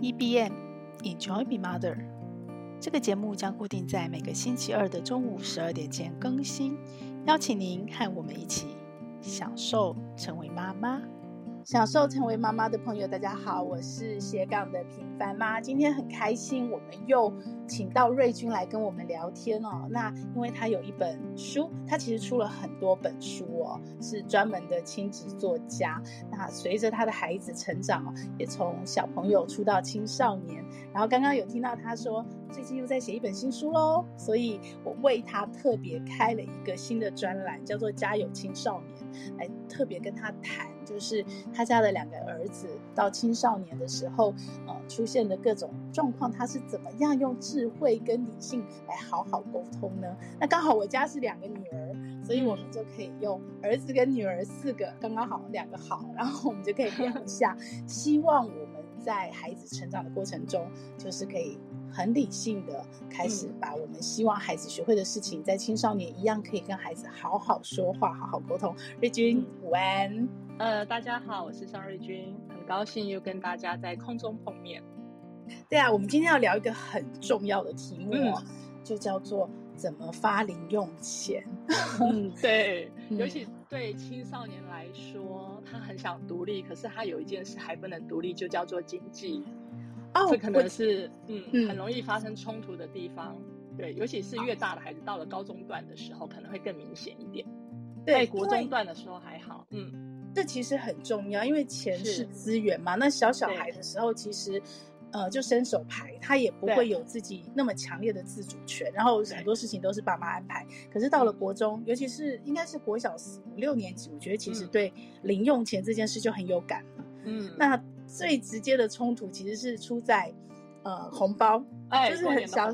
EBM Enjoy be Mother，这个节目将固定在每个星期二的中午十二点前更新，邀请您和我们一起享受成为妈妈。享受成为妈妈的朋友，大家好，我是斜杠的平凡妈。今天很开心，我们又请到瑞君来跟我们聊天哦。那因为他有一本书，他其实出了很多本书哦，是专门的亲子作家。那随着他的孩子成长，也从小朋友出到青少年，然后刚刚有听到他说最近又在写一本新书喽，所以我为他特别开了一个新的专栏，叫做《家有青少年》，来特别跟他谈。就是他家的两个儿子到青少年的时候，呃，出现的各种状况，他是怎么样用智慧跟理性来好好沟通呢？那刚好我家是两个女儿，所以我们就可以用儿子跟女儿四个，刚刚好两个好，然后我们就可以聊一下。希望我们在孩子成长的过程中，就是可以。很理性的开始，把我们希望孩子学会的事情，在青少年一样可以跟孩子好好说话、好好沟通。瑞君，午安。呃，大家好，我是尚瑞君，很高兴又跟大家在空中碰面。对啊，我们今天要聊一个很重要的题目，嗯、就叫做怎么发零用钱。嗯，对，尤其对青少年来说，他很想独立，可是他有一件事还不能独立，就叫做经济。哦，这可能是嗯，嗯很容易发生冲突的地方，对，尤其是越大的孩子到了高中段的时候，可能会更明显一点。在，国中段的时候还好，嗯，这其实很重要，因为钱是资源嘛。那小小孩的时候，其实呃，就伸手牌，他也不会有自己那么强烈的自主权，然后很多事情都是爸妈安排。可是到了国中，尤其是应该是国小四五六年级，我觉得其实对零用钱这件事就很有感了。嗯，那。最直接的冲突其实是出在，呃，红包，哎，就是很小，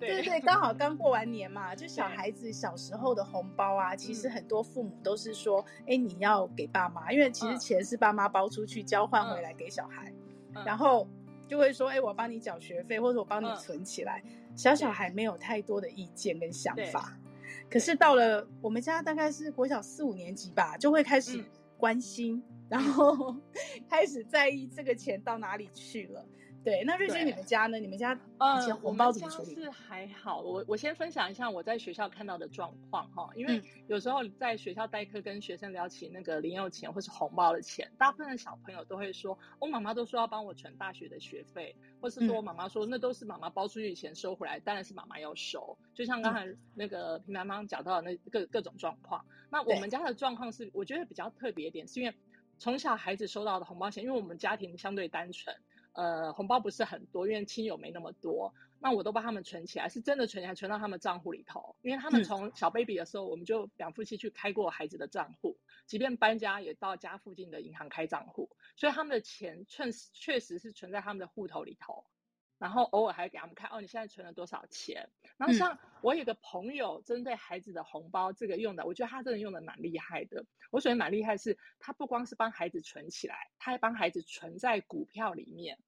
对。对对，刚好刚过完年嘛，就小孩子小时候的红包啊，其实很多父母都是说，哎，你要给爸妈，因为其实钱是爸妈包出去交换回来给小孩，然后就会说，哎，我帮你缴学费，或者我帮你存起来，小小孩没有太多的意见跟想法，可是到了我们家大概是国小四五年级吧，就会开始关心。然后 开始在意这个钱到哪里去了。对，那瑞君，你们家呢？你们家以前红包怎么处理？呃、是还好。我我先分享一下我在学校看到的状况哈，因为有时候在学校代课跟学生聊起那个零用钱或是红包的钱，大部分的小朋友都会说，我妈妈都说要帮我存大学的学费，或是说我妈妈说那都是妈妈包出去钱收回来，当然是妈妈要收。就像刚才那个平凡妈讲到的那各各种状况。那我们家的状况是，我觉得比较特别一点，是因为。从小孩子收到的红包钱，因为我们家庭相对单纯，呃，红包不是很多，因为亲友没那么多，那我都帮他们存起来，是真的存起来，存到他们账户里头。因为他们从小 baby 的时候，我们就两夫妻去开过孩子的账户，即便搬家也到家附近的银行开账户，所以他们的钱确实确实是存在他们的户头里头。然后偶尔还给他们看哦，你现在存了多少钱？然后像我有个朋友针对孩子的红包这个用的，我觉得他真的用的蛮厉害的。我觉得蛮厉害是，他不光是帮孩子存起来，他还帮孩子存在股票里面。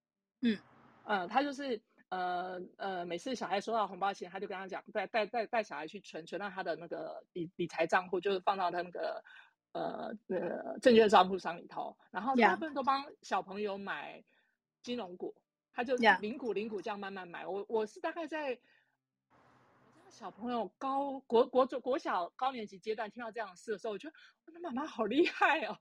嗯，呃，他就是呃呃，每次小孩收到红包钱，他就跟他讲，带带带带小孩去存，存到他的那个理理财账户，就是放到他那个呃呃证券账户上里头。然后大部分都帮小朋友买金融股。他就零股零股这样慢慢买，我我是大概在小朋友高国国中国小高年级阶段听到这样的事的时候，我觉得我的妈妈好厉害哦。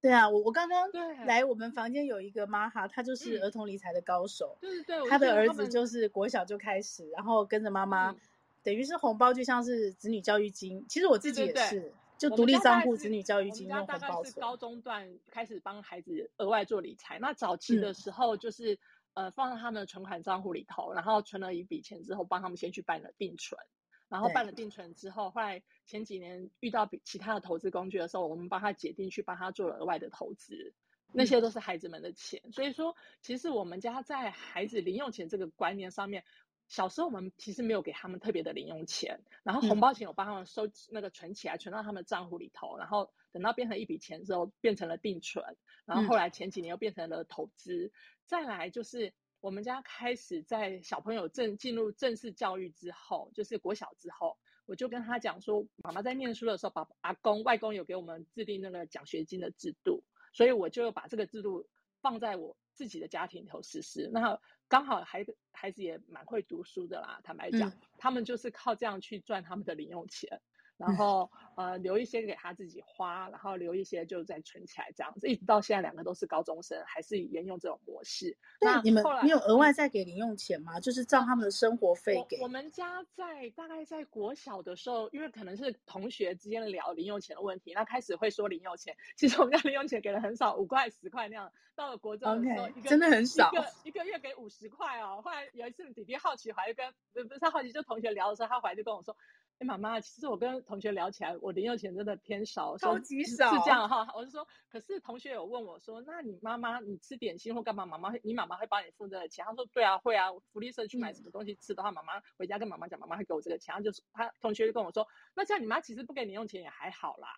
对啊，我我刚刚来我们房间有一个妈哈，她就是儿童理财的高手。对对对，他的儿子就是国小就开始，然后跟着妈妈，等于是红包就像是子女教育金。其实我自己也是，就独立账户子女教育金用红包。是高中段开始帮孩子额外做理财，那早期的时候就是。呃，放在他们的存款账户里头，然后存了一笔钱之后，帮他们先去办了定存，然后办了定存之后，后来前几年遇到比其他的投资工具的时候，我们帮他解定去帮他做了额外的投资，那些都是孩子们的钱。嗯、所以说，其实我们家在孩子零用钱这个观念上面，小时候我们其实没有给他们特别的零用钱，然后红包钱我帮他们收那个存起来，存到他们账户里头，然后等到变成一笔钱之后，变成了定存，然后后来前几年又变成了投资。嗯再来就是我们家开始在小朋友正进入正式教育之后，就是国小之后，我就跟他讲说，妈妈在念书的时候，爸爸、阿公、外公有给我们制定那个奖学金的制度，所以我就把这个制度放在我自己的家庭里头实施。那刚好孩子孩子也蛮会读书的啦，坦白讲，嗯、他们就是靠这样去赚他们的零用钱。然后呃留一些给他自己花，然后留一些就再存起来，这样子一直到现在两个都是高中生，还是沿用这种模式。那你们你有额外再给零用钱吗？嗯、就是照他们的生活费给。我，我们家在大概在国小的时候，因为可能是同学之间聊零用钱的问题，那开始会说零用钱。其实我们家零用钱给的很少，五块十块那样。到了国中的时候，okay, 一个真的很少，一个一个月给五十块哦。后来有一次弟弟好奇，还跟不不是他好奇，就同学聊的时候，他回来就跟我说。哎，妈妈，其实我跟同学聊起来，我零用钱真的偏少，超级少，是这样哈。我就说，可是同学有问我说，那你妈妈，你吃点心或干嘛？妈妈，你妈妈会帮你付这个钱？他说，对啊，会啊。福利社去买什么东西吃的话，妈妈回家跟妈妈讲，妈妈会给我这个钱。他就他同学就跟我说，那这样你妈其实不给你用钱也还好啦。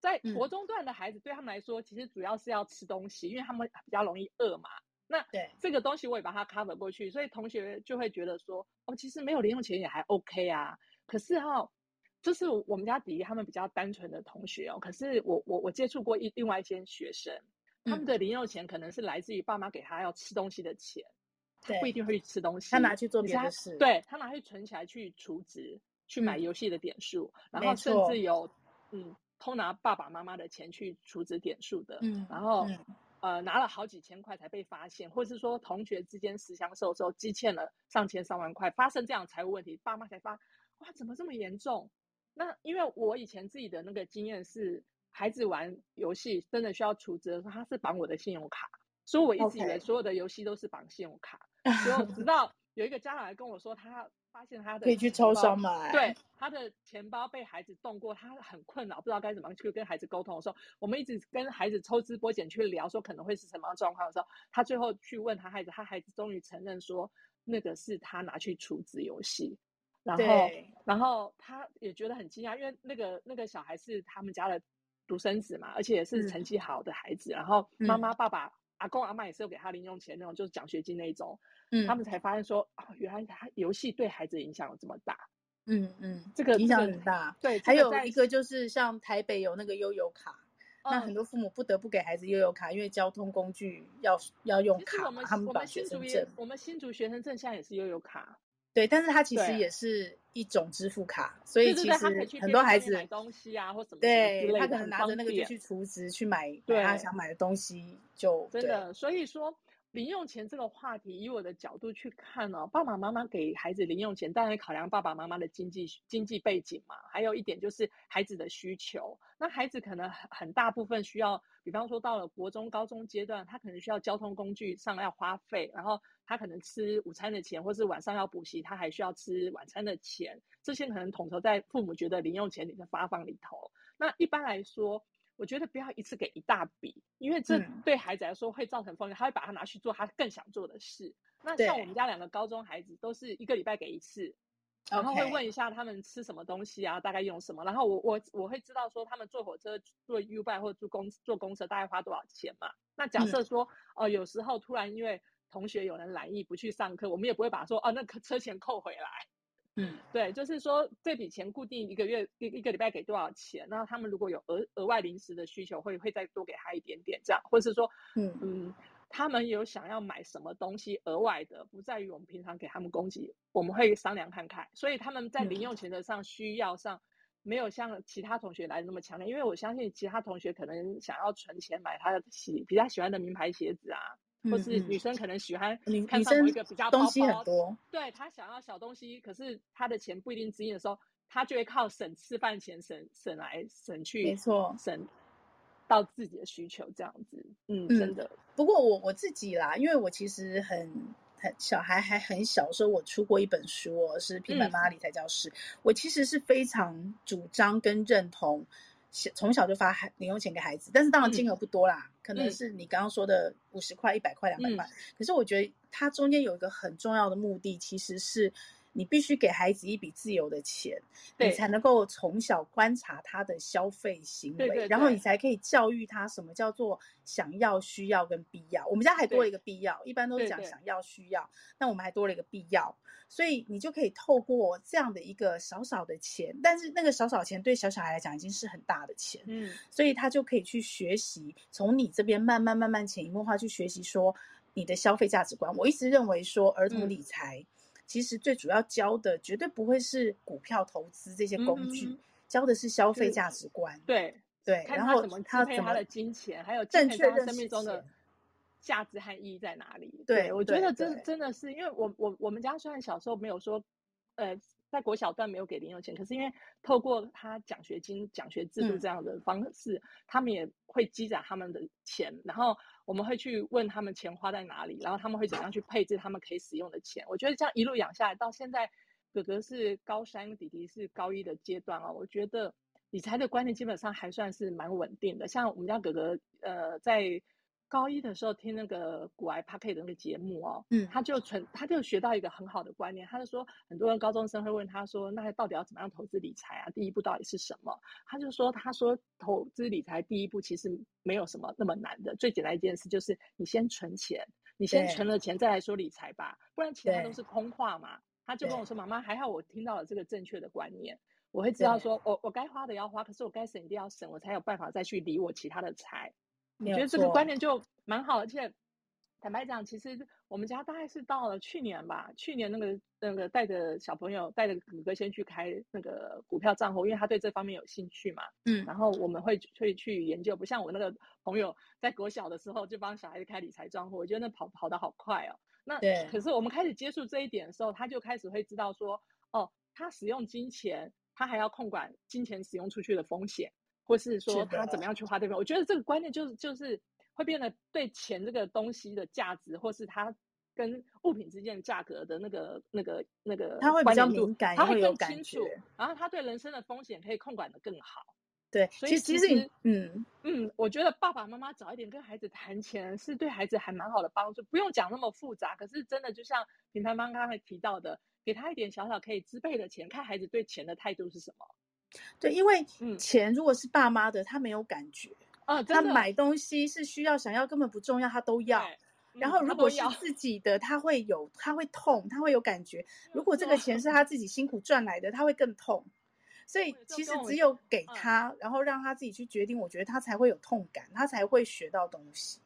在国中段的孩子，对他们来说，其实主要是要吃东西，因为他们比较容易饿嘛。那对这个东西我也把它 cover 过去，所以同学就会觉得说，哦，其实没有零用钱也还 OK 啊。可是哈。就是我们家弟弟他们比较单纯的同学哦，可是我我我接触过一另外一些学生，他们的零用钱可能是来自于爸妈给他要吃东西的钱，他不一定会去吃东西，他拿去做别的事，对，他拿去存起来去储值，去买游戏的点数，嗯、然后甚至有嗯偷拿爸爸妈妈的钱去储值点数的，嗯，然后、嗯、呃拿了好几千块才被发现，或是说同学之间私相授受，积欠了上千上万块，发生这样财务问题，爸妈才发哇怎么这么严重？那因为我以前自己的那个经验是，孩子玩游戏真的需要储值的时候，他是绑我的信用卡，所以我一直以为所有的游戏都是绑信用卡。直到有一个家长来跟我说，他发现他的可以去抽商买，对，他的钱包被孩子动过，他很困扰，不知道该怎么去跟孩子沟通的时候，我们一直跟孩子抽丝剥茧去聊，说可能会是什么样状况的时候，他最后去问他孩子，他孩子终于承认说，那个是他拿去储值游戏。然后，然后他也觉得很惊讶，因为那个那个小孩是他们家的独生子嘛，而且也是成绩好的孩子。嗯、然后妈妈、爸爸、嗯、阿公、阿妈也是有给他零用钱那种，就是奖学金那一种。嗯，他们才发现说，哦，原来他游戏对孩子的影响有这么大。嗯嗯，这个影响很大。对，还有一个就是像台北有那个悠游卡，嗯、那很多父母不得不给孩子悠游卡，因为交通工具要要用卡。我们他们我们新竹也，我们新竹学生证现在也是悠游卡。对，但是它其实也是一种支付卡，所以其实很多孩子买东西啊或什么，对，他可能拿着那个就去储值去买他想买的东西就，就真的。所以说零用钱这个话题，以我的角度去看呢、哦，爸爸妈妈给孩子零用钱，当然考量爸爸妈妈的经济经济背景嘛，还有一点就是孩子的需求。那孩子可能很很大部分需要，比方说到了国中、高中阶段，他可能需要交通工具上要花费，然后。他可能吃午餐的钱，或是晚上要补习，他还需要吃晚餐的钱，这些可能统筹在父母觉得零用钱里的发放里头。那一般来说，我觉得不要一次给一大笔，因为这对孩子来说会造成风险，他会把它拿去做他更想做的事。那像我们家两个高中孩子，都是一个礼拜给一次，然后会问一下他们吃什么东西啊，大概用什么，然后我我我会知道说他们坐火车、坐 U-Bike 或坐公坐公车大概花多少钱嘛。那假设说，哦，有时候突然因为同学有人懒意不去上课，我们也不会把说哦，那个车钱扣回来。嗯，对，就是说这笔钱固定一个月一一个礼拜给多少钱，那他们如果有额额外临时的需求，会会再多给他一点点这样，或是说，嗯嗯，他们有想要买什么东西额外的，不在于我们平常给他们供给，我们会商量看看。所以他们在零用钱的上需要上，没有像其他同学来的那么强烈，因为我相信其他同学可能想要存钱买他的喜比较喜欢的名牌鞋子啊。或是女生可能喜欢看上一个比较包包东西很多，对，她想要小东西，可是她的钱不一定支应的时候，她就会靠省吃饭钱省省来省去，没错，省到自己的需求这样子，嗯，真的。不过我我自己啦，因为我其实很很小孩还很小的时候，我出过一本书，是平板妈妈理财教室，嗯、我其实是非常主张跟认同。从小就发孩零用钱给孩子，但是当然金额不多啦，嗯、可能是你刚刚说的五十块、一百块、两百块。嗯、可是我觉得它中间有一个很重要的目的，其实是。你必须给孩子一笔自由的钱，你才能够从小观察他的消费行为，对对对，然后你才可以教育他什么叫做想要、需要跟必要。我们家还多了一个必要，一般都是讲想要、需要，那我们还多了一个必要，所以你就可以透过这样的一个少少的钱，但是那个少少钱对小小孩来讲已经是很大的钱，嗯，所以他就可以去学习，从你这边慢慢慢慢潜移默化去学习说。你的消费价值观。我一直认为说，儿童理财其实最主要教的绝对不会是股票投资这些工具，嗯、教的是消费价值观。对对，然后怎么金钱，还有正确的生命中的价值和意义在哪里？对，对我觉得真真的是，因为我我我们家虽然小时候没有说，呃。在国小段没有给零用钱，可是因为透过他奖学金、奖学制度这样的方式，嗯、他们也会积攒他们的钱，然后我们会去问他们钱花在哪里，然后他们会怎样去配置他们可以使用的钱。我觉得这样一路养下来，到现在哥哥是高三，弟弟是高一的阶段哦，我觉得理财的观念基本上还算是蛮稳定的。像我们家哥哥，呃，在。高一的时候听那个股癌 Podcast 的那个节目哦，嗯，他就存，他就学到一个很好的观念，他就说，很多人高中生会问他说，那到底要怎么样投资理财啊？第一步到底是什么？他就说，他说投资理财第一步其实没有什么那么难的，最简单一件事就是你先存钱，你先存了钱再来说理财吧，不然其他都是空话嘛。他就跟我说，妈妈还好我听到了这个正确的观念，我会知道说我我该花的要花，可是我该省一定要省，我才有办法再去理我其他的财。我觉得这个观念就蛮好，而且坦白讲，其实我们家大概是到了去年吧，去年那个那个带着小朋友带着哥哥先去开那个股票账户，因为他对这方面有兴趣嘛。嗯。然后我们会会去研究，不像我那个朋友在国小的时候就帮小孩子开理财账户，我觉得那跑跑得好快哦。那对。可是我们开始接触这一点的时候，他就开始会知道说，哦，他使用金钱，他还要控管金钱使用出去的风险。或是说他怎么样去花这边，我觉得这个观念就是就是会变得对钱这个东西的价值，或是他跟物品之间的价格的那个那个那个，他会比较敏感，他会更清楚，然后他对人生的风险可以控管的更好。对，所以其实，其实嗯嗯，我觉得爸爸妈妈早一点跟孩子谈钱，是对孩子还蛮好的帮助，不用讲那么复杂。可是真的就像品牌妈刚才提到的，给他一点小小可以支配的钱，看孩子对钱的态度是什么。对，因为钱如果是爸妈的，他没有感觉啊。他买东西是需要想要，根本不重要，他都要。然后如果是自己的，他会有，他会痛，他会有感觉。如果这个钱是他自己辛苦赚来的，他会更痛。所以其实只有给他，然后让他自己去决定，我觉得他才会有痛感，他才会学到东西。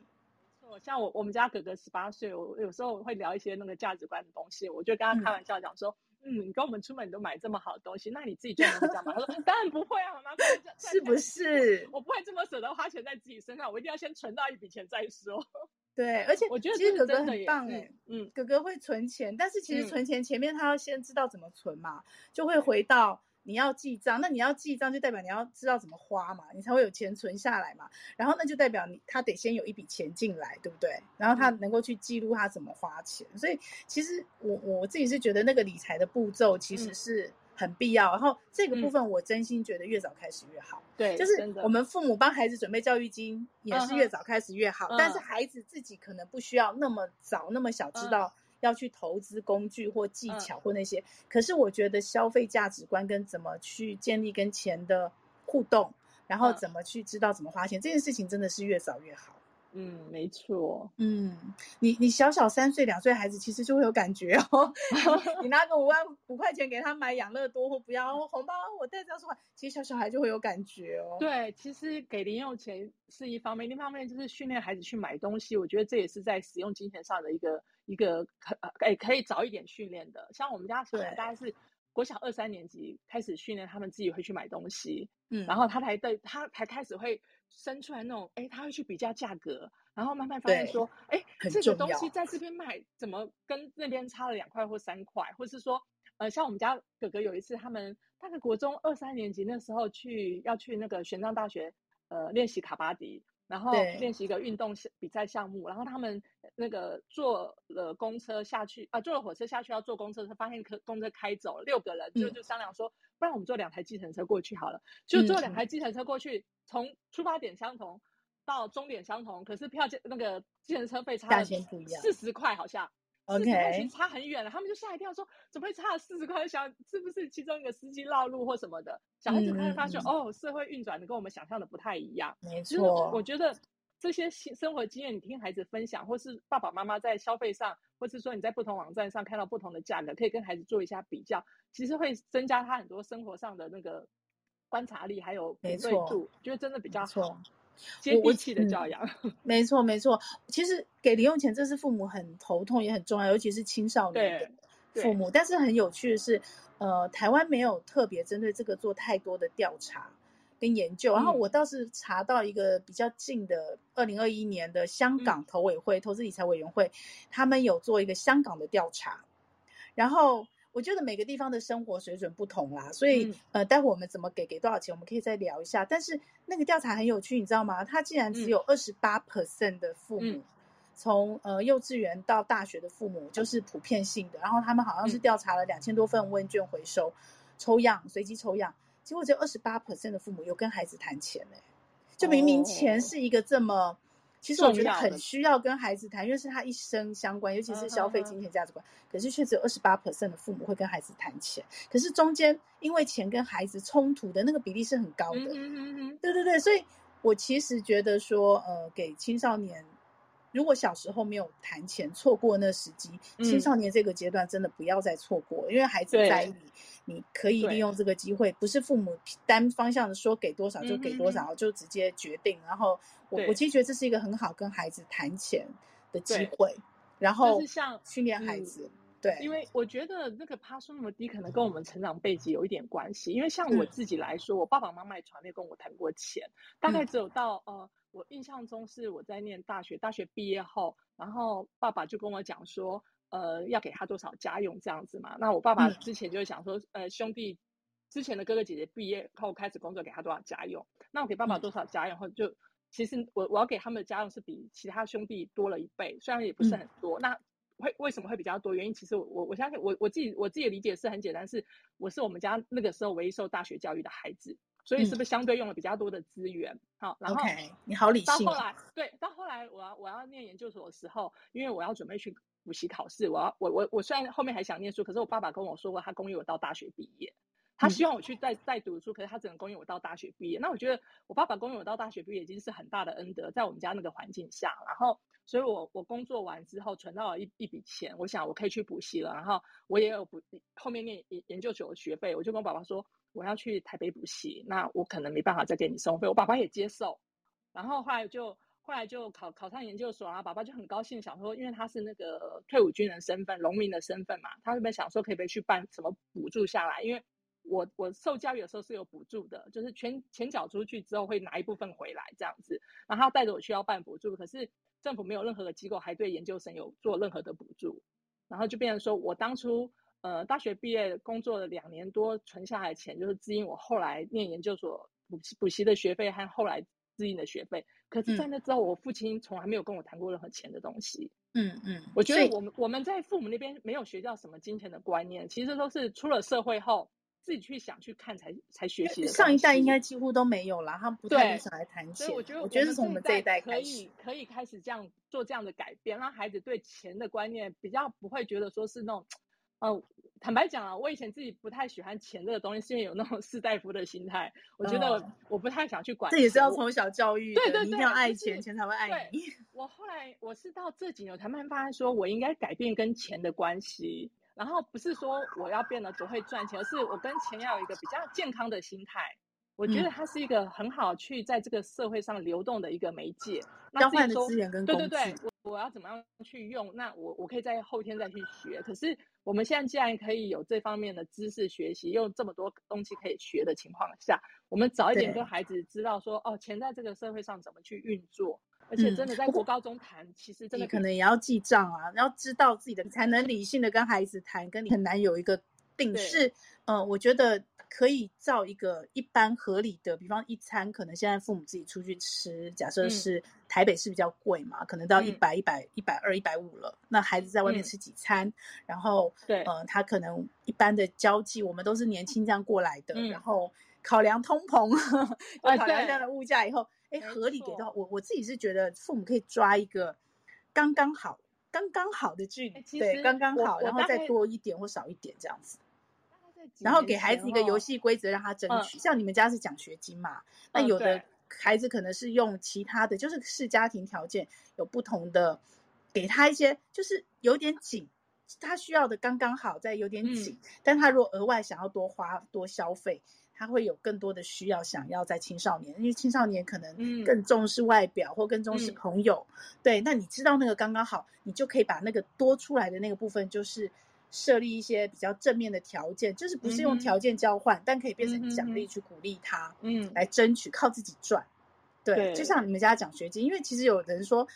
像我我们家哥哥十八岁，我有时候会聊一些那个价值观的东西，我就跟他开玩笑讲说。嗯，你跟我们出门你都买这么好的东西，那你自己赚的这样吗？他说当然不会啊，妈妈，是不是？我不会这么舍得花钱在自己身上，我一定要先存到一笔钱再说。对，而且我觉得其实哥哥很棒哎，嗯，哥哥会存钱，但是其实存钱前面他要先知道怎么存嘛，嗯、就会回到。你要记账，那你要记账就代表你要知道怎么花嘛，你才会有钱存下来嘛。然后那就代表你他得先有一笔钱进来，对不对？然后他能够去记录他怎么花钱。所以其实我我自己是觉得那个理财的步骤其实是很必要。然后这个部分我真心觉得越早开始越好。对，就是我们父母帮孩子准备教育金也是越早开始越好。但是孩子自己可能不需要那么早那么小知道。要去投资工具或技巧或那些，嗯、可是我觉得消费价值观跟怎么去建立跟钱的互动，然后怎么去知道怎么花钱，嗯、这件事情真的是越早越好。嗯，没错。嗯，你你小小三岁两岁孩子其实就会有感觉哦。你拿个五万五块钱给他买养乐多或不要红包，我带着说话，其实小小孩就会有感觉哦。对，其实给零用钱是一方面，另一方面就是训练孩子去买东西。我觉得这也是在使用金钱上的一个一个可诶可以早一点训练的。像我们家小孩大概是国小二三年级开始训练，他们自己会去买东西。嗯，然后他才对他才开始会。生出来那种，哎，他会去比较价格，然后慢慢发现说，哎，这个东西在这边卖，怎么跟那边差了两块或三块，或是说，呃，像我们家哥哥有一次，他们大概国中二三年级那时候去要去那个玄奘大学，呃，练习卡巴迪，然后练习一个运动比赛项目，然后他们那个坐了公车下去，啊、呃，坐了火车下去要坐公车，他发现可公车开走了，六个人就就商量说，嗯、不然我们坐两台计程车过去好了，就坐两台计程车过去。嗯从出发点相同到终点相同，可是票价那个计程车费差了四十块，好像四十块钱差很远了。他们就吓一跳，说怎么会差了四十块？想是不是其中一个司机绕路或什么的？小孩子开始发现，哦，社会运转的跟我们想象的不太一样。没错，我觉得这些生活经验，你听孩子分享，或是爸爸妈妈在消费上，或是说你在不同网站上看到不同的价格，可以跟孩子做一下比较，其实会增加他很多生活上的那个。观察力还有敏锐度，觉得真的比较好。接地气的教养。嗯、没错，没错。其实给零用钱，这是父母很头痛，也很重要，尤其是青少年的父母。但是很有趣的是，呃，台湾没有特别针对这个做太多的调查跟研究。嗯、然后我倒是查到一个比较近的，二零二一年的香港投委会、嗯、投资理财委员会，他们有做一个香港的调查，然后。我觉得每个地方的生活水准不同啦，所以、嗯、呃，待会我们怎么给给多少钱，我们可以再聊一下。但是那个调查很有趣，你知道吗？他竟然只有二十八 percent 的父母，嗯、从呃幼稚园到大学的父母就是普遍性的，然后他们好像是调查了两千多份问卷回收、嗯、抽样随机抽样，结果只有二十八 percent 的父母有跟孩子谈钱呢，就明明钱是一个这么。哦其实我觉得很需要跟孩子谈，因为是他一生相关，尤其是消费、金钱、价值观。可是却只有二十八 percent 的父母会跟孩子谈钱，可是中间因为钱跟孩子冲突的那个比例是很高的。嗯嗯嗯。对对对，所以我其实觉得说，呃，给青少年。如果小时候没有谈钱，错过那时机，青少年这个阶段真的不要再错过，嗯、因为孩子在意你，你可以利用这个机会，不是父母单方向的说给多少就给多少，嗯、就直接决定。然后我我其实觉得这是一个很好跟孩子谈钱的机会，然后就是像训练孩子。对，因为我觉得那个趴数那么低，可能跟我们成长背景有一点关系。因为像我自己来说，嗯、我爸爸妈妈也从来没有跟我谈过钱，大概只有到呃。我印象中是我在念大学，大学毕业后，然后爸爸就跟我讲说，呃，要给他多少家用这样子嘛。那我爸爸之前就想说，呃，兄弟之前的哥哥姐姐毕业后开始工作，给他多少家用？那我给爸爸多少家用？后就其实我我要给他们的家用是比其他兄弟多了一倍，虽然也不是很多。那会为什么会比较多？原因其实我我我相信我我自己我自己的理解是很简单，是我是我们家那个时候唯一受大学教育的孩子。所以是不是相对用了比较多的资源？嗯、好，然后 okay, 你好理性。到后来，对，到后来我要我要念研究所的时候，因为我要准备去补习考试，我要我我我虽然后面还想念书，可是我爸爸跟我说过，他供应我到大学毕业。他希望我去再再读书，可是他只能供应我到大学毕业。那我觉得我爸爸供应我到大学毕业已经是很大的恩德，在我们家那个环境下。然后，所以我我工作完之后存到了一一笔钱，我想我可以去补习了。然后我也有补后面念研研究所的学费，我就跟我爸爸说我要去台北补习，那我可能没办法再给你生活费。我爸爸也接受。然后后来就后来就考考上研究所，然后爸爸就很高兴，想说因为他是那个退伍军人身份、农民的身份嘛，他就想说可以不可以去办什么补助下来，因为。我我受教育的时候是有补助的，就是全钱缴出去之后会拿一部分回来这样子，然后他带着我去要办补助，可是政府没有任何的机构还对研究生有做任何的补助，然后就变成说我当初呃大学毕业工作了两年多存下来的钱，就是支应我后来念研究所补习补习的学费和后来支应的学费，可是在那之后，我父亲从来没有跟我谈过任何钱的东西。嗯嗯，我觉得我们我们在父母那边没有学到什么金钱的观念，其实都是出了社会后。自己去想去看才才学习的。上一代应该几乎都没有了，他们不太想来谈钱。所以我觉得，我觉得是从我们这一代可以可以开始这样做这样的改变，让孩子对钱的观念比较不会觉得说是那种，呃，坦白讲啊，我以前自己不太喜欢钱这个东西，是因为有那种士大夫的心态，我觉得我不太想去管。这也是要从小教育，对对对，一定要爱钱，钱才会爱你。我后来我是到这几年我才慢慢发现，说我应该改变跟钱的关系。然后不是说我要变得多会赚钱，而是我跟钱要有一个比较健康的心态。我觉得它是一个很好去在这个社会上流动的一个媒介，交换的资源跟。对对对，我我要怎么样去用？那我我可以在后天再去学。可是我们现在既然可以有这方面的知识学习，又这么多东西可以学的情况下，我们早一点跟孩子知道说，哦，钱在这个社会上怎么去运作。而且真的在国高中谈，嗯、其实真的可能也要记账啊，要知道自己的才能理性的跟孩子谈，跟你很难有一个定式。嗯、呃，我觉得可以照一个一般合理的，比方一餐，可能现在父母自己出去吃，假设是台北市比较贵嘛，嗯、可能到一百、一百、一百二、一百五了。那孩子在外面吃几餐，嗯、然后对，呃，他可能一般的交际，我们都是年轻这样过来的，嗯、然后考量通膨，考量这样的物价以后。哎，合理给到我，我自己是觉得父母可以抓一个刚刚好、刚刚好的距离，对，刚刚好，然后再多一点或少一点这样子。然后给孩子一个游戏规则，让他争取。像你们家是奖学金嘛？那有的孩子可能是用其他的，就是视家庭条件有不同的，给他一些就是有点紧，他需要的刚刚好，再有点紧。但他如果额外想要多花多消费。他会有更多的需要，想要在青少年，因为青少年可能更重视外表或更重视朋友。嗯、对，那你知道那个刚刚好，你就可以把那个多出来的那个部分，就是设立一些比较正面的条件，就是不是用条件交换，嗯、但可以变成奖励去鼓励他，嗯，来争取靠自己赚。对，对，就像你们家奖学金，因为其实有人说。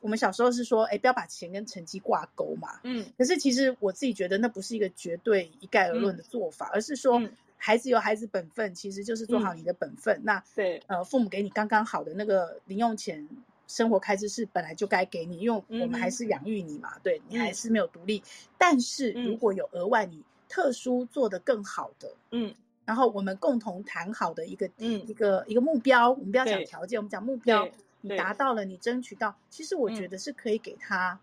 我们小时候是说，哎，不要把钱跟成绩挂钩嘛。嗯。可是其实我自己觉得，那不是一个绝对一概而论的做法，嗯、而是说，孩子有孩子本分，其实就是做好你的本分。嗯、那对，呃，父母给你刚刚好的那个零用钱，生活开支是本来就该给你，因为我们还是养育你嘛。嗯、对，你还是没有独立。嗯、但是如果有额外你特殊做得更好的，嗯，然后我们共同谈好的一个，嗯，一个一个目标，我们不要讲条件，我们讲目标。你达到了，你争取到，其实我觉得是可以给他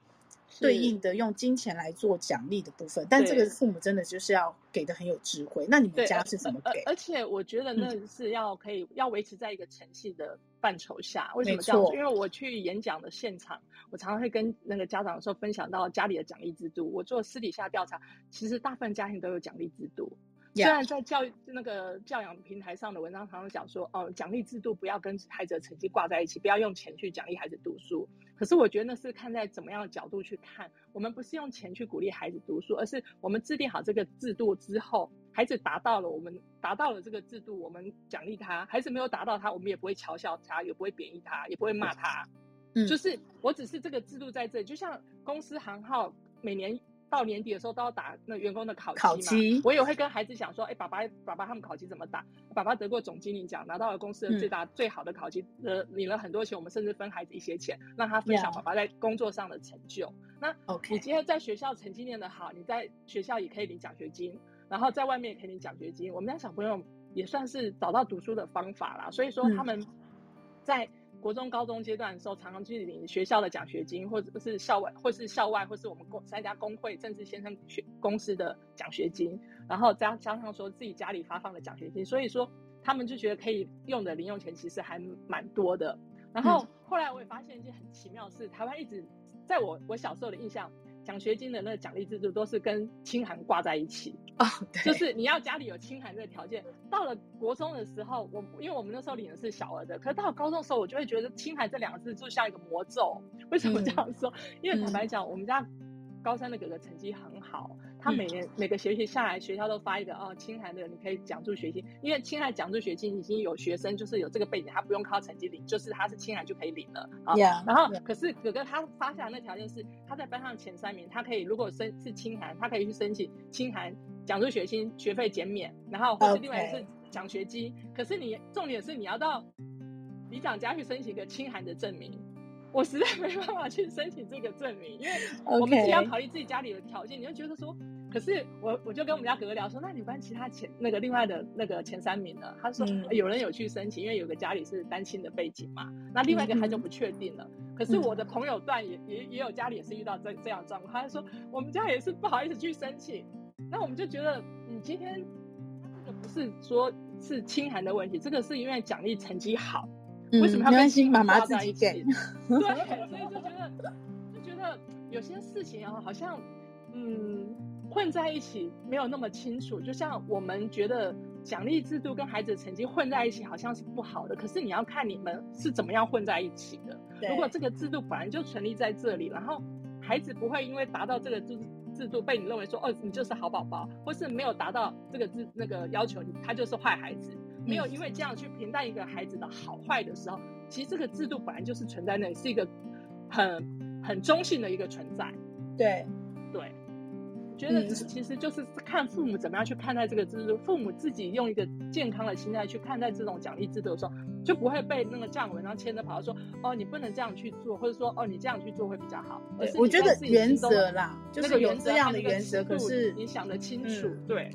对应的用金钱来做奖励的部分，但这个父母真的就是要给的很有智慧。那你们家是怎么给？而且我觉得那是要可以要维持在一个诚信的范畴下。为什么这样说？因为我去演讲的现场，我常常会跟那个家长说分享到家里的奖励制度。我做私底下调查，其实大部分家庭都有奖励制度。虽然在教育那个教养平台上的文章常常讲说，哦，奖励制度不要跟孩子的成绩挂在一起，不要用钱去奖励孩子读书。可是我觉得那是看在怎么样的角度去看。我们不是用钱去鼓励孩子读书，而是我们制定好这个制度之后，孩子达到了，我们达到了这个制度，我们奖励他；孩子没有达到他，我们也不会嘲笑他，也不会贬义他，也不会骂他。嗯，就是我只是这个制度在这里，就像公司行号每年。到年底的时候都要打那员工的考考绩。我也会跟孩子讲说，哎，爸爸，爸爸他们考绩怎么打？爸爸得过总经理奖，拿到了公司的最大、嗯、最好的考绩，呃，领了很多钱。我们甚至分孩子一些钱，让他分享爸爸在工作上的成就。那你今天在学校成绩练得好，你在学校也可以领奖学金，然后在外面也可以领奖学金。我们家小朋友也算是找到读书的方法啦，所以说他们在。国中、高中阶段的时候，常常去领学校的奖学金，或者是校外，或是校外，或是我们公三家工会，甚至先生学公司的奖学金，然后加加上说自己家里发放的奖学金，所以说他们就觉得可以用的零用钱其实还蛮多的。然后后来我也发现一件很奇妙的事，台湾一直在我我小时候的印象。奖学金的那个奖励制度都是跟清寒挂在一起啊，oh, 就是你要家里有清寒这个条件。到了国中的时候，我因为我们那时候领的是小额的，可是到了高中的时候，我就会觉得清寒这两个字就像一个魔咒。为什么这样说？嗯、因为坦白讲，嗯、我们家高三的哥哥成绩很好。他每年每个学期下来，学校都发一个哦，清寒的你可以奖助学金，因为清寒奖助学金已经有学生就是有这个背景，他不用靠成绩领，就是他是清寒就可以领了啊。Yeah, 然后.可是哥哥他发下来那条件是他在班上前三名，他可以如果申是清寒，他可以去申请清寒奖助学金学费减免，然后或者另外一个是奖学金。可是你重点是你要到里长家去申请一个清寒的证明。我实在没办法去申请这个证明，因为我们只要考虑自己家里的条件你就觉得说，可是我我就跟我们家哥哥聊说，那你班其他前那个另外的那个前三名呢？他说、有人有去申请，因为有个家里是单亲的背景嘛，那另外一个他就不确定了。嗯、可是我的朋友段也也也有家里也是遇到这这样状况，他就说我们家也是不好意思去申请。那我们就觉得，你今天这个不是说是清寒的问题，这个是因为奖励成绩好。为什么要跟心妈妈自己给？对，所以就觉得就觉得有些事情啊，好像嗯混在一起没有那么清楚。就像我们觉得奖励制度跟孩子的成绩混在一起好像是不好的，可是你要看你们是怎么样混在一起的。如果这个制度本来就成立在这里，然后孩子不会因为达到这个制制度被你认为说哦你就是好宝宝，或是没有达到这个制那个要求，他就是坏孩子。没有因为这样去评判一个孩子的好坏的时候，其实这个制度本来就是存在那里，是一个很很中性的一个存在。对对，觉得其实就是看父母怎么样去看待这个制度。父母自己用一个健康的心态去看待这种奖励制度的时候，就不会被那个降文然后牵着跑，说哦你不能这样去做，或者说哦你这样去做会比较好。我觉得原则啦，就是有这样的原则，可是你想得清楚，嗯、对。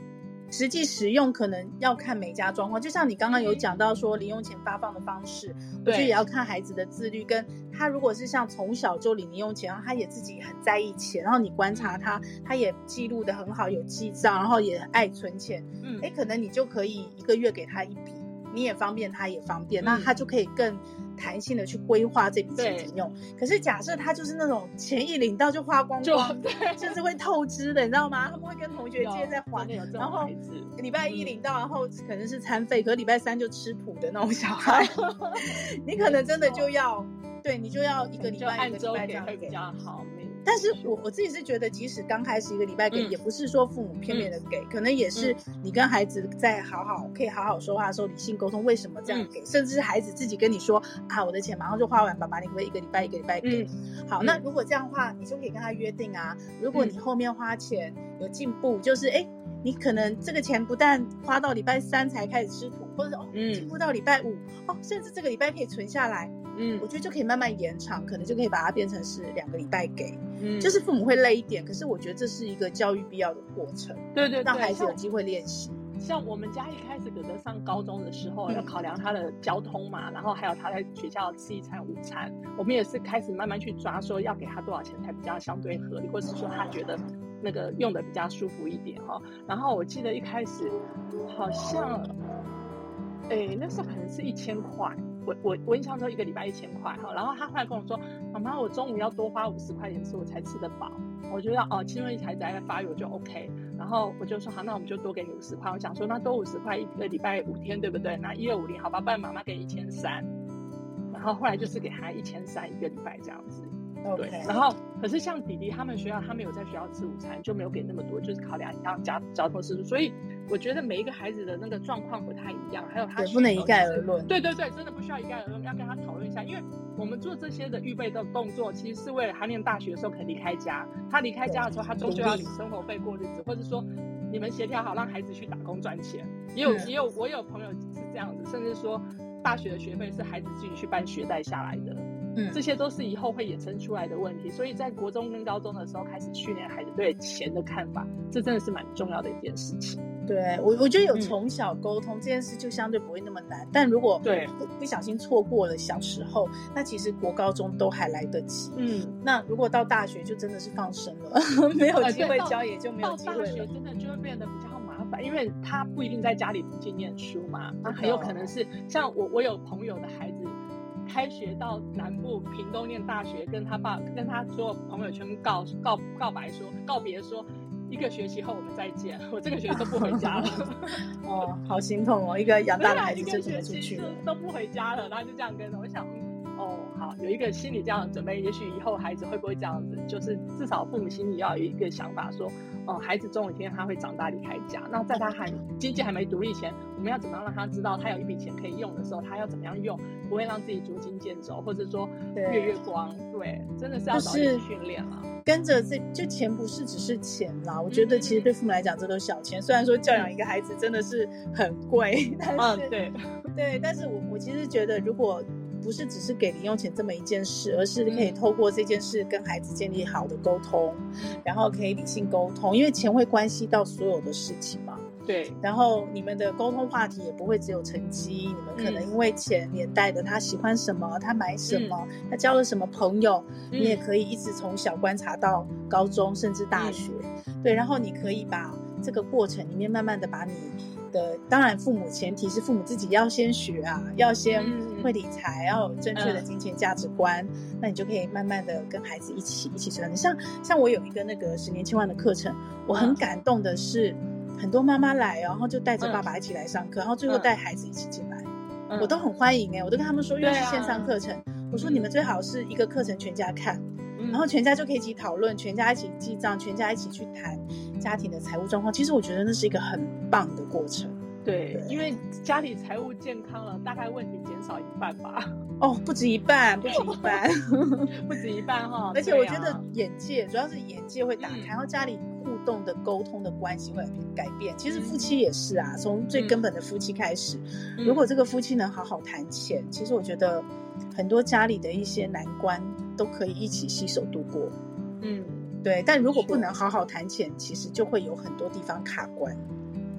实际使用可能要看每家状况，就像你刚刚有讲到说零用钱发放的方式，我觉得也要看孩子的自律。跟他如果是像从小就领零用钱，然后他也自己很在意钱，然后你观察他，他也记录得很好，有记账，然后也爱存钱，嗯，哎，可能你就可以一个月给他一笔，你也方便，他也方便，那他就可以更弹性的去规划这笔钱怎么用。可是假设他就是那种钱一领到就花光光，甚至会透支的，你知道吗？他们会跟同学借再还，然后礼拜一领到，然后可能是餐费，可是礼拜三就吃土的那种小 孩，你可能真的就要，对你就要一个礼拜一个礼拜这样给比较好。但是我我自己是觉得，即使刚开始一个礼拜给，嗯、也不是说父母片面的给，嗯、可能也是你跟孩子在好好可以好好说话的时候，理性沟通为什么这样给，嗯、甚至是孩子自己跟你说啊，我的钱马上就花完，爸爸你可不可以一个礼拜一个礼拜给？嗯、好，那如果这样的话，你就可以跟他约定啊，如果你后面花钱有进步，就是哎，你可能这个钱不但花到礼拜三才开始吃土，或者哦进步到礼拜五哦，甚至这个礼拜可以存下来。嗯，我觉得就可以慢慢延长，可能就可以把它变成是两个礼拜给，嗯，就是父母会累一点，可是我觉得这是一个教育必要的过程，对对，让孩子有机会练习。像我们家一开始哥哥上高中的时候，要考量他的交通嘛，然后还有他在学校吃一餐午餐，我们也是开始慢慢去抓，说要给他多少钱才比较相对合理，或者是说他觉得那个用的比较舒服一点哈。然后我记得一开始好像，哎，那时候可能是一千块。我我我印象中一个礼拜一千块哈，然后他后来跟我说，妈妈，我中午要多花五十块钱吃，我才吃得饱。我觉得哦，青春期孩子在发育我就 OK，然后我就说好，那我们就多给你五十块。我想说那多五十块一个礼拜五天对不对？那一二五零好吧，不然妈妈给一千三。然后后来就是给他一千三一个礼拜这样子。对.然后可是像弟弟他们学校，他们有在学校吃午餐，就没有给那么多，就是考量一下交交通支出。所以我觉得每一个孩子的那个状况不太一样，还有他也不能一概而论。对对对，真的不需要一概而论，要跟他讨论一下。因为我们做这些的预备的动作，其实是为了他念大学的时候可以离开家。他离开家的时候，他终究要领生活费过日子，或者说你们协调好让孩子去打工赚钱。也有也有我有朋友是这样子，甚至说大学的学费是孩子自己去办学贷下来的。嗯，这些都是以后会衍生出来的问题，所以在国中跟高中的时候开始训练孩子对钱的看法，这真的是蛮重要的一件事情。对我，我觉得有从小沟通、嗯、这件事就相对不会那么难，但如果对不，不小心错过了小时候，那其实国高中都还来得及。嗯，那如果到大学就真的是放生了，没有机会教，也就没有机会了。到大学真的就会变得比较麻烦，因为他不一定在家里附近念书嘛，他很有可能是像我，我有朋友的孩子。开学到南部屏东念大学，跟他爸跟他所有朋友圈告告告白说告别说，一个学期后我们再见。我这个学期都不回家了。哦，好心痛哦，一个养大的孩子就这么出去了，都不回家了。然后就这样跟着，我想，哦，好，有一个心理这样的准备，也许以后孩子会不会这样子？就是至少父母心里要有一个想法说。哦，孩子总有一天他会长大离开家。那在他还经济还没独立前，我们要怎么样让他知道他有一笔钱可以用的时候，他要怎么样用，不会让自己捉襟见肘，或者说月月光。对，对，真的是要早点训练了。跟着这就钱不是只是钱啦，我觉得其实对父母来讲这都小钱。嗯、虽然说教养一个孩子真的是很贵，但是、嗯、对对，但是我我其实觉得如果。不是只是给零用钱这么一件事，而是可以透过这件事跟孩子建立好的沟通，然后可以理性沟通，因为钱会关系到所有的事情嘛。对。然后你们的沟通话题也不会只有成绩，你们可能因为前年代的他喜欢什么，他买什么，他交了什么朋友，你也可以一直从小观察到高中甚至大学。对，然后你可以把这个过程里面慢慢的把你。的当然，父母前提是父母自己要先学啊，要先会理财，要有正确的金钱价值观，那你就可以慢慢的跟孩子一起一起成长。像像我有一个那个十年千万的课程，我很感动的是，很多妈妈来，然后就带着爸爸一起来上课，然后最后带孩子一起进来，我都很欢迎哎，我都跟他们说，因为是线上课程，我说你们最好是一个课程全家看。然后全家就可以一起讨论，全家一起记账，全家一起去谈家庭的财务状况。其实我觉得那是一个很棒的过程。对，对因为家里财务健康了，大概问题减少一半吧。哦，不止一半，不止一半，不止一半哈。而且我觉得眼界，啊、主要是眼界会打开，嗯、然后家里互动的沟通的关系会改变。其实夫妻也是啊，从最根本的夫妻开始，嗯、如果这个夫妻能好好谈钱，其实我觉得很多家里的一些难关。都可以一起携手度过，嗯，对。但如果不能好好谈钱，其实就会有很多地方卡关。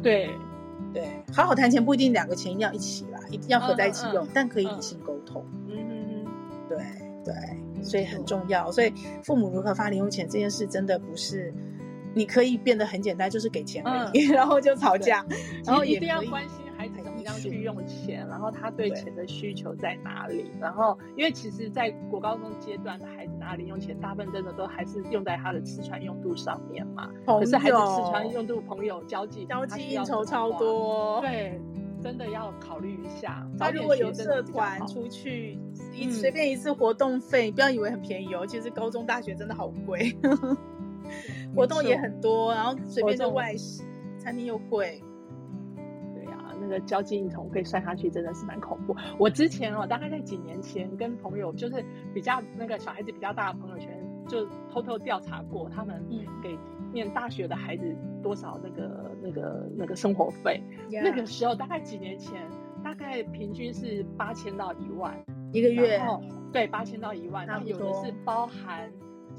对，对，好好谈钱不一定两个钱一定要一起啦，一定要合在一起用，但可以理性沟通。嗯嗯嗯，对对，所以很重要。所以父母如何发零用钱这件事，真的不是你可以变得很简单，就是给钱而已，嗯、然后就吵架，然后一定要关心孩子怎么样去用钱，然后他对钱的需求在哪里？然后，因为其实，在国高中阶段的孩子拿零用钱，大部分真的都还是用在他的吃穿用度上面嘛。可是孩子吃穿用度、朋友交际、交际应酬超多，对，真的要考虑一下。他如果有社团出去，一随便一次活动费，不要以为很便宜哦，其实高中大学真的好贵，活动也很多，然后随便就外食，餐厅又贵。那个交际应酬可以算下去，真的是蛮恐怖。我之前哦，大概在几年前跟朋友，就是比较那个小孩子比较大的朋友圈，就偷偷调查过，他们给念大学的孩子多少那个那个那个生活费。那个时候大概几年前，大概平均是八千到一万一个月。对，八千到一万，然后有的是包含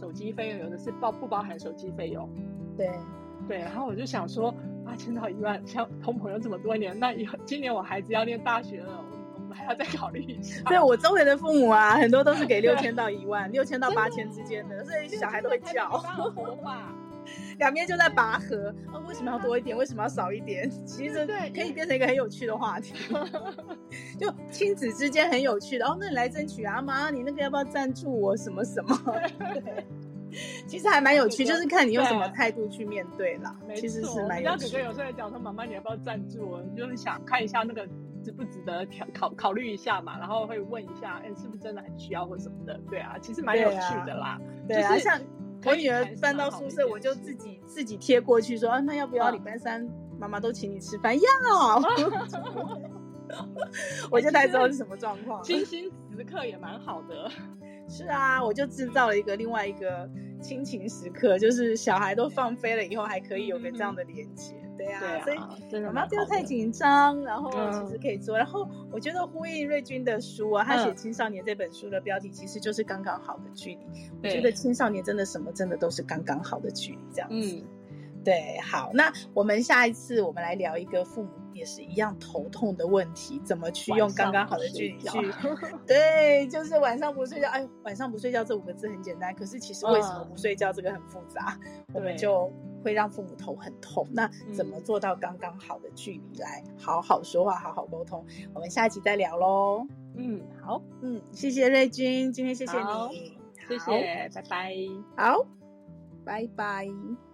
手机费用，有的是包不包含手机费用。对对，然后我就想说。八千到一万，像通朋友这么多年，那以后今年我孩子要念大学了，我们还要再考虑一下。对，我周围的父母啊，很多都是给六千到一万，六千到八千之间的，所以小孩都会叫。两边就在拔河，啊，为什么要多一点？为什么要少一点？其实可以变成一个很有趣的话题，就亲子之间很有趣的。哦，那你来争取啊，妈，你那个要不要赞助我什么什么？对。其实还蛮有趣，就是看你用什么态度去面对啦。其实是蛮有趣。哥哥有时候讲说：“妈妈，你要不要赞助我？”就是想看一下那个值不值得考考虑一下嘛，然后会问一下，哎，是不是真的很需要或什么的？对啊，其实蛮有趣的啦。对啊，像我女儿搬到宿舍，我就自己自己贴过去说：“啊，那要不要礼拜三妈妈都请你吃饭？”要。我就才知道是什么状况。清新时刻也蛮好的。是啊，我就制造了一个另外一个亲情时刻，就是小孩都放飞了以后，还可以有个这样的连接，嗯、对啊，对啊，所以妈妈不要太紧张，然后其实可以做。嗯、然后我觉得呼应瑞君的书啊，他写青少年这本书的标题其实就是刚刚好的距离。嗯、我觉得青少年真的什么真的都是刚刚好的距离，这样子。嗯对，好，那我们下一次我们来聊一个父母也是一样头痛的问题，怎么去用刚刚好的距离去？对，就是晚上不睡觉。哎，晚上不睡觉这五个字很简单，可是其实为什么不睡觉这个很复杂，嗯、我们就会让父母头很痛。那怎么做到刚刚好的距离来好好说话、好好沟通？我们下一期再聊喽。嗯，好，嗯，谢谢瑞君，今天谢谢你，谢谢，拜拜，好，拜拜。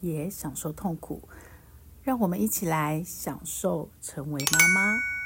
也享受痛苦，让我们一起来享受成为妈妈。